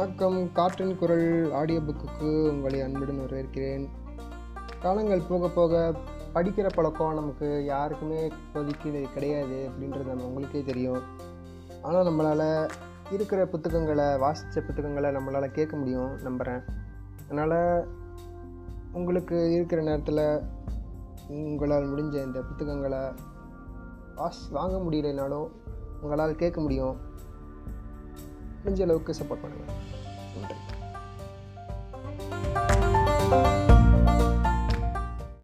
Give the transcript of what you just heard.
வணக்கம். காற்றின் குரல் ஆடியோ புக்குக்கு உங்களை அன்புடன் வரவேற்கிறேன். காலங்கள் போக போக படிக்கிற பழக்கம் நமக்கு யாருக்குமே இப்போதைக்கு கிடையாது அப்படின்றது நம்ம உங்களுக்கே தெரியும். ஆனால் நம்மளால் இருக்கிற புத்தகங்களை வாசித்த புத்தகங்களை நம்மளால் கேட்க முடியும். நம்புகிறேன் அதனால் உங்களுக்கு இருக்கிற நேரத்தில் உங்களால் முடிஞ்ச இந்த புத்தகங்களை வாஸ் வாங்க முடியலைனாலும் உங்களால் கேட்க முடியும். முடிஞ்ச அளவுக்கு சப்போர்ட் பண்ணுங்கள்